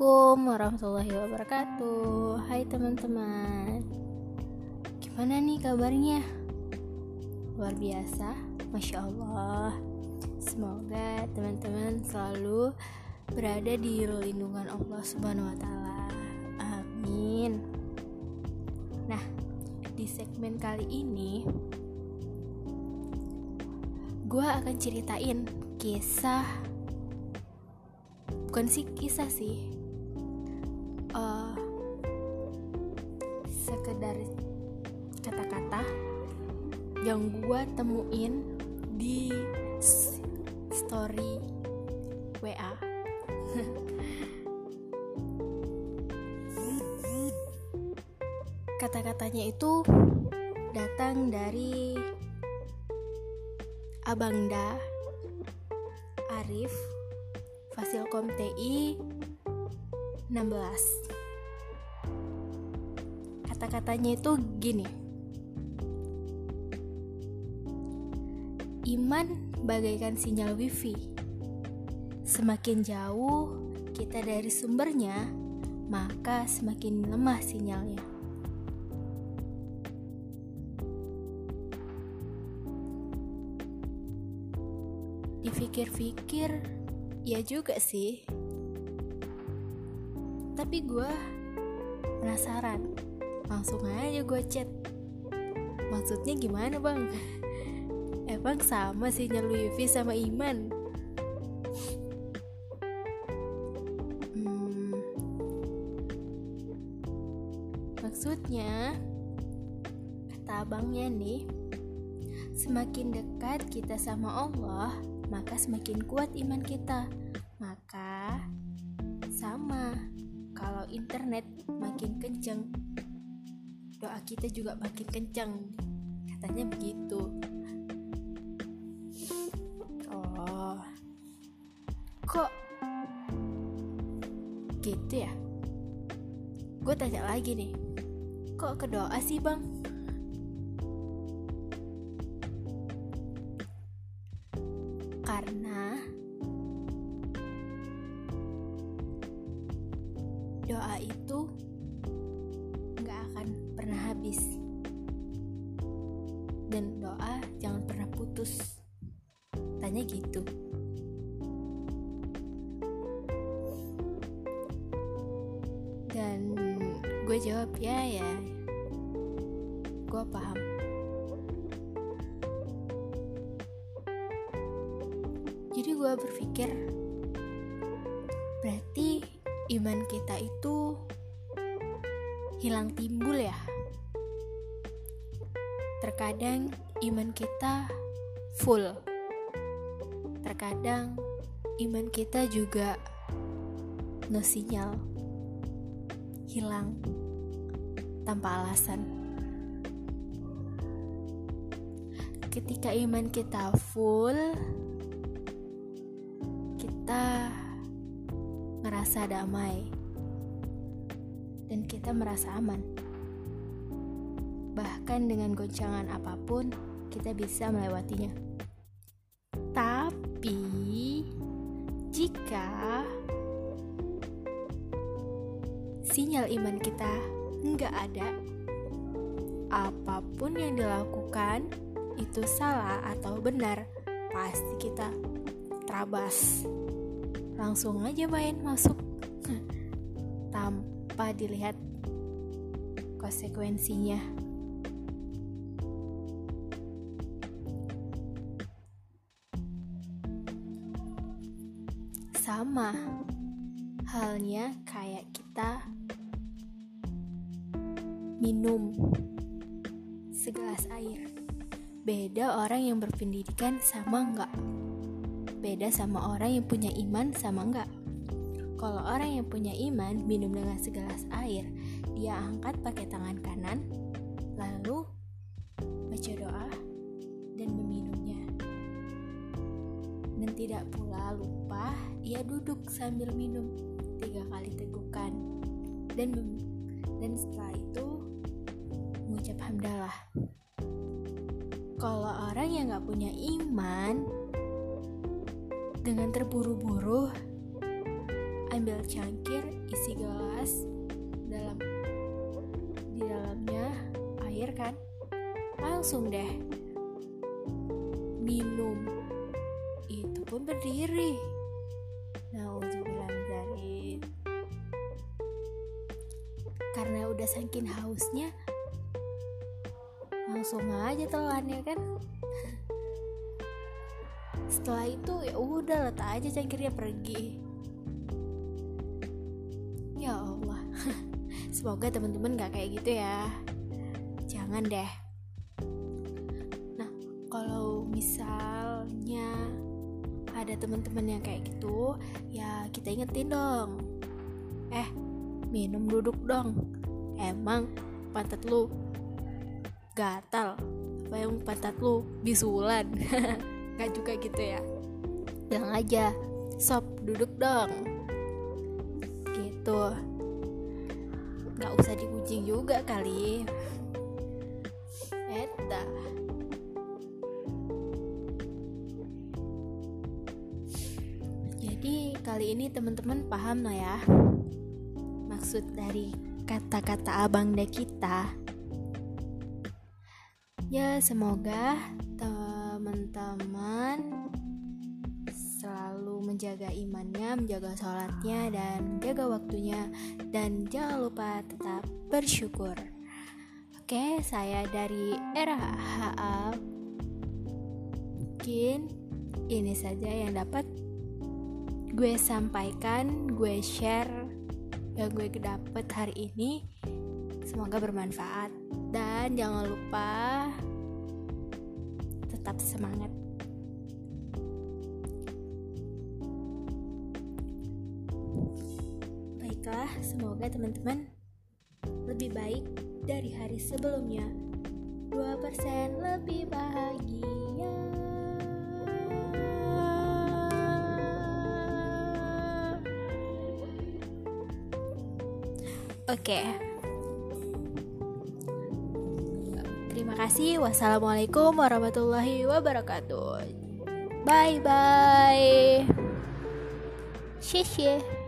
Assalamualaikum warahmatullahi wabarakatuh Hai teman-teman Gimana nih kabarnya? Luar biasa Masya Allah Semoga teman-teman selalu berada di lindungan Allah Subhanahu wa Ta'ala. Amin. Nah, di segmen kali ini, gue akan ceritain kisah bukan sih kisah sih sekedar kata-kata yang gue temuin di story WA kata-katanya itu datang dari Abangda Arif Fasilkom TI 16 Kata-katanya itu gini. Iman bagaikan sinyal wifi. Semakin jauh kita dari sumbernya Maka semakin lemah sinyalnya. Dipikir-pikir ya juga sih. Tapi gue penasaran langsung aja gue chat. Maksudnya gimana bang? Emang sama sinyal wifi sama iman? Hmm, maksudnya kata abangnya nih semakin dekat kita sama Allah maka semakin kuat iman kita. Maka sama. Kalau internet makin kenceng, doa kita juga makin kenceng. Katanya begitu. Oh, kok gitu ya? Gue tanya lagi nih, kok ke doa sih bang? karena doa itu pernah habis. Dan doa jangan pernah putus. Tanya gitu. Dan gue jawab ya ya. Gue paham. Jadi gue berpikir berarti iman kita itu hilang timbul ya. Terkadang iman kita full. Terkadang iman kita juga no sinyal. Hilang tanpa alasan. Ketika iman kita full, kita merasa damai dan kita merasa aman. Bahkan dengan goncangan apa pun, kita bisa melewatinya. Tapi jika sinyal iman kita nggak ada, apa pun yang dilakukan itu salah atau benar, pasti kita terabas. Langsung aja main masuk. Tanpa dilihat konsekuensinya sama halnya kayak kita minum segelas air beda orang yang berpendidikan sama enggak beda sama orang yang punya iman sama enggak. Kalau orang yang punya iman minum dengan segelas air, dia angkat pakai tangan kanan, lalu baca doa dan meminumnya. Dan tidak pula lupa, ia duduk sambil minum tiga kali tegukan. Dan dan setelah itu mengucap hamdalah. Kalau orang yang nggak punya iman, dengan terburu-buru ambil cangkir isi gelas dalam di dalamnya air kan? Langsung deh nah dari karena udah saking hausnya langsung aja telannya kan? Setelah itu ya udah letak aja cangkirnya pergi. Ya Allah. Semoga teman-teman gak kayak gitu ya. Jangan deh. Nah kalau misalnya ada teman-teman yang kayak gitu ya kita ingetin dong. Eh minum duduk dong. Emang pantat lu gatal? Apa yang pantat lu bisulan? Nggak juga gitu ya? Bilang aja sob duduk dong. Gitu. Nggak usah diuji juga kali kali ini teman-teman paham lah ya maksud dari kata-kata abang de kita ya semoga teman-teman selalu menjaga imannya, menjaga sholatnya, dan jaga waktunya, dan jangan lupa tetap bersyukur. Oke, saya dari era HA. Mungkin ini saja yang dapat gue sampaikan, gue share yang gue dapet hari ini. Semoga bermanfaat dan jangan lupa tetap semangat. Baiklah, semoga teman-teman lebih baik dari hari sebelumnya. 2% lebih bahagia. Oke. Terima kasih. Wassalamualaikum warahmatullahi wabarakatuh. Bye bye. 谢谢。